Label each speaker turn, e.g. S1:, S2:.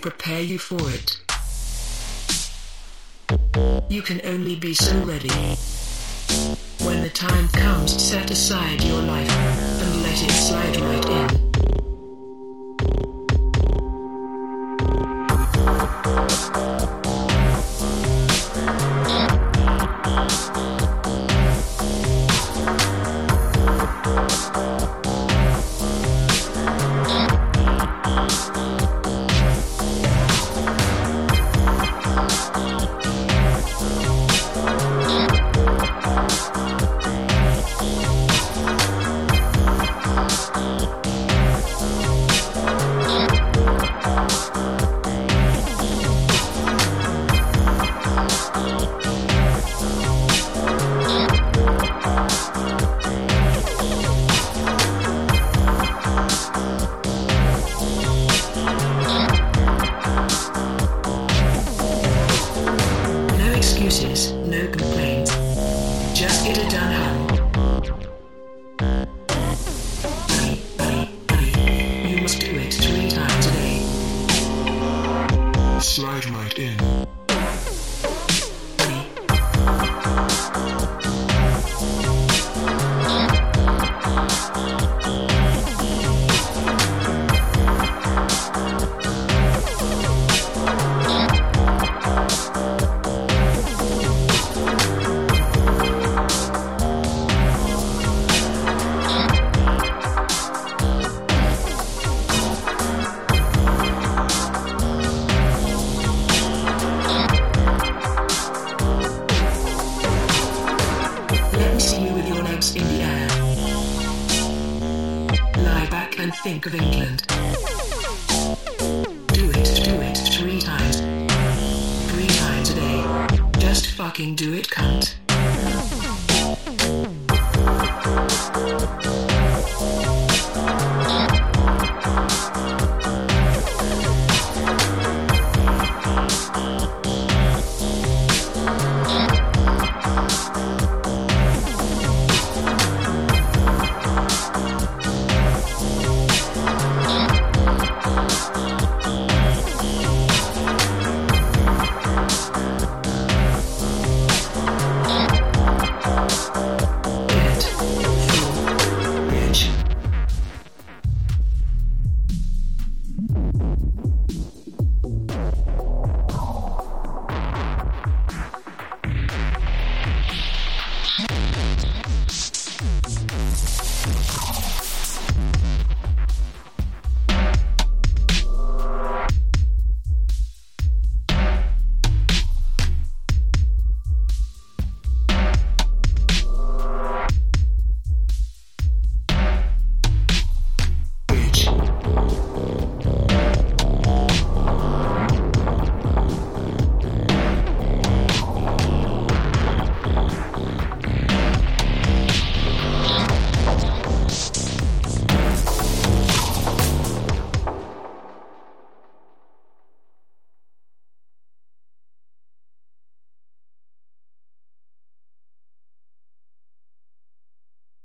S1: prepare you for it. You can only be so ready. When the time comes, set aside your life Slide in. Think of England. Do it, do it three times. Three times a day. Just fucking do it, cunt.